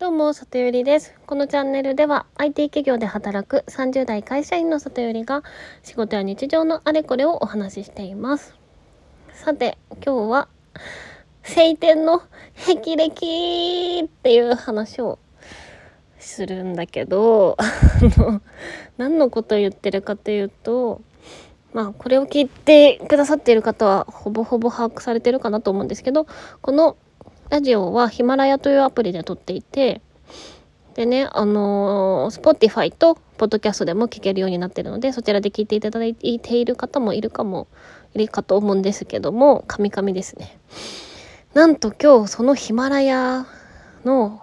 どうも、里よりです。このチャンネルでは IT 企業で働く30代会社員の里よりが仕事や日常のあれこれをお話ししています。さて、今日は晴天の霹靂っていう話をするんだけど、あの、何のことを言ってるかというと、まあ、これを聞いてくださっている方はほぼほぼ把握されてるかなと思うんですけど、このラジオはヒマラヤというアプリで撮っていて、でね、あのー、Spotify と Podcast でも聞けるようになってるので、そちらで聞いていただいている方もいるかも、いるかと思うんですけども、カミカミですね。なんと今日そのヒマラヤの、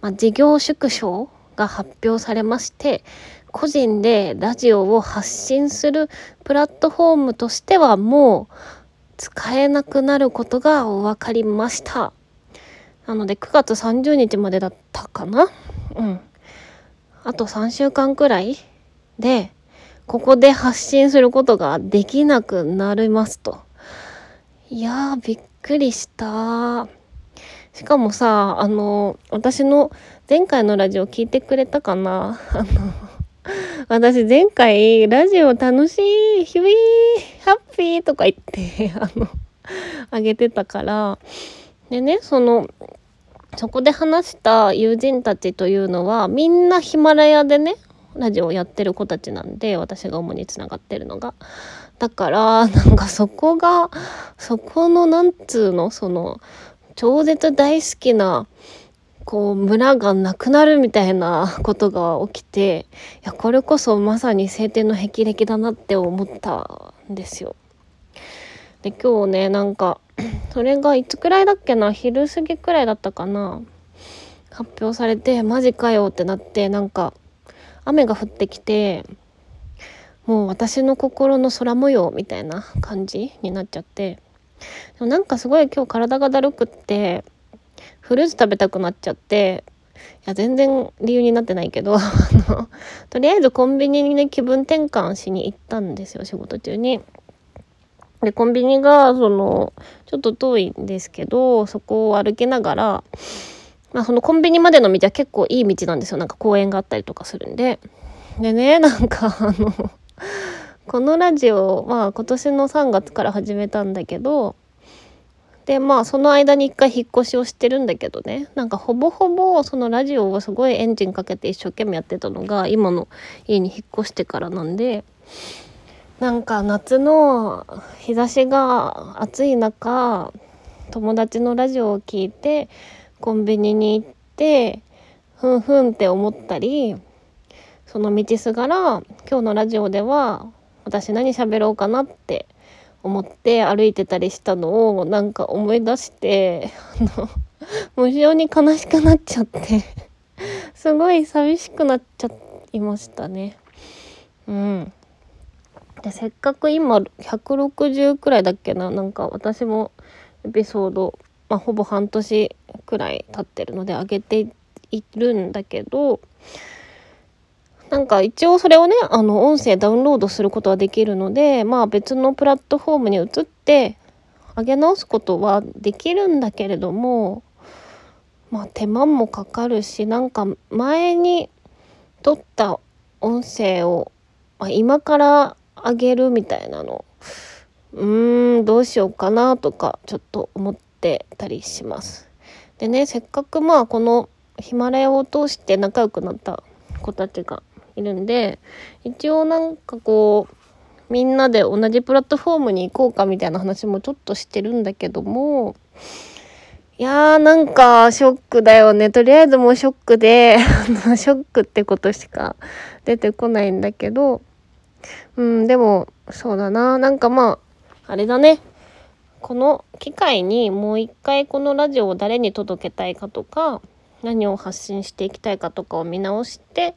まあ、事業縮小が発表されまして、個人でラジオを発信するプラットフォームとしてはもう使えなくなることが分かりました。なので9月30日までだったかな？うん。あと3週間くらいで、ここで発信することができなくなりますと。いやー、びっくりした。しかもさ、あの、私の前回のラジオ聞いてくれたかな？あの、私前回ラジオ楽しい、ヒュイ、ハッピーとか言って、あの、あげてたから、でね、その、そこで話した友人たちというのは、みんなヒマラヤでね、ラジオをやってる子たちなんで、私が主につながってるのが。だから、なんかそこが、そこの、なんつうの、その、超絶大好きな、こう村がなくなるみたいなことが起きていやこれこそまさに晴天の霹靂だなって思ったんですよ。で今日ねなんか それがいつくらいだっけな？昼過ぎくらいだったかな？発表されてマジかよってなってなんか雨が降ってきてもう私の心の空模様みたいな感じになっちゃって。でもなんかすごい今日体がだるくってフルーツ食べたくなっちゃっていや全然理由になってないけど あのとりあえずコンビニにね気分転換しに行ったんですよ仕事中に。でコンビニがそのちょっと遠いんですけどそこを歩きながら、まあ、そのコンビニまでの道は結構いい道なんですよなんか公園があったりとかするんで。でね なんかあのこのラジオまあ今年の3月から始めたんだけどでまあその間に一回引っ越しをしてるんだけどね。なんかほぼほぼそのラジオをすごいエンジンかけて一生懸命やってたのが今の家に引っ越してからなんで。なんか夏の日差しが暑い中友達のラジオを聞いてコンビニに行ってふんふんって思ったりその道すがら今日のラジオでは私何喋ろうかなって思って歩いてたりしたのをなんか思い出してあの無性に悲しくなっちゃってすごい寂しくなっちゃいましたね。うん、でせっかく今160くらいだっけななんか私もエピソード、まあ、ほぼ半年くらい経ってるので上げているんだけどなんか一応それをねあの音声ダウンロードすることはできるのでまあ別のプラットフォームに移って上げ直すことはできるんだけれどもまあ手間もかかるしなんか前に撮った音声を、まあ、今から上げるみたいなのうーんどうしようかなとかちょっと思ってたりします。でねせっかくまあこのヒマラヤを通して仲良くなった子たちがいるんで一応なんかこうみんなで同じプラットフォームに行こうかみたいな話もちょっとしてるんだけどもいやーなんかショックだよね。とりあえずもうショックで ショックってことしか出てこないんだけどうんでもそうだな。なんかまああれだね。この機会にもう一回このラジオを誰に届けたいかとか何を発信していきたいかとかを見直して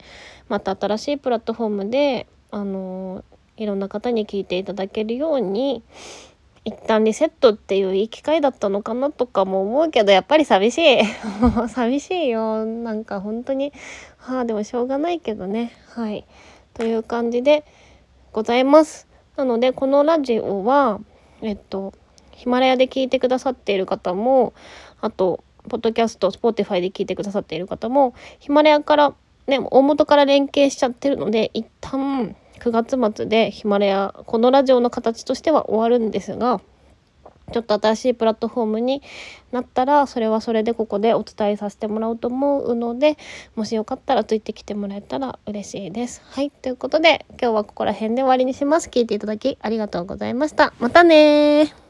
また新しいプラットフォームであのいろんな方に聞いていただけるように一旦リセットっていういい機会だったのかなとかも思うけどやっぱり寂しい。寂しいよ。なんか本当にはあでもしょうがないけどね。はい。という感じでございます。なのでこのラジオはえっとヒマラヤで聞いてくださっている方もあとポッドキャスト、スポーティファイで聞いてくださっている方も、ヒマラヤから、ね、大元から連携しちゃってるので、一旦9月末でヒマラヤ、このラジオの形としては終わるんですが、ちょっと新しいプラットフォームになったらそれはそれでここでお伝えさせてもらおうと思うのでもしよかったらついてきてもらえたら嬉しいです。はいということで今日はここら辺で終わりにします。聞いていただきありがとうございました。またね